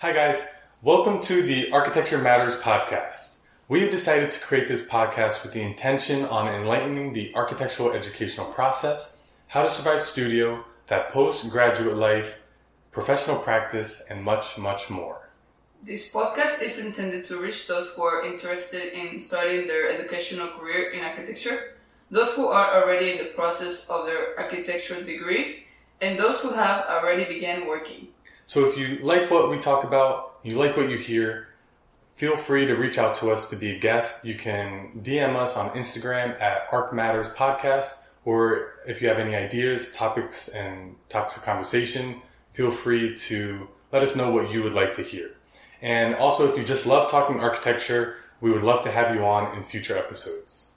Hi, guys. Welcome to the Architecture Matters podcast. We have decided to create this podcast with the intention on enlightening the architectural educational process, how to survive studio, that postgraduate life, professional practice, and much, much more. This podcast is intended to reach those who are interested in starting their educational career in architecture, those who are already in the process of their architecture degree, and those who have already began working. So if you like what we talk about, you like what you hear, feel free to reach out to us to be a guest. You can DM us on Instagram at Arc Matters Podcast, or if you have any ideas, topics, and topics of conversation, feel free to let us know what you would like to hear. And also, if you just love talking architecture, we would love to have you on in future episodes.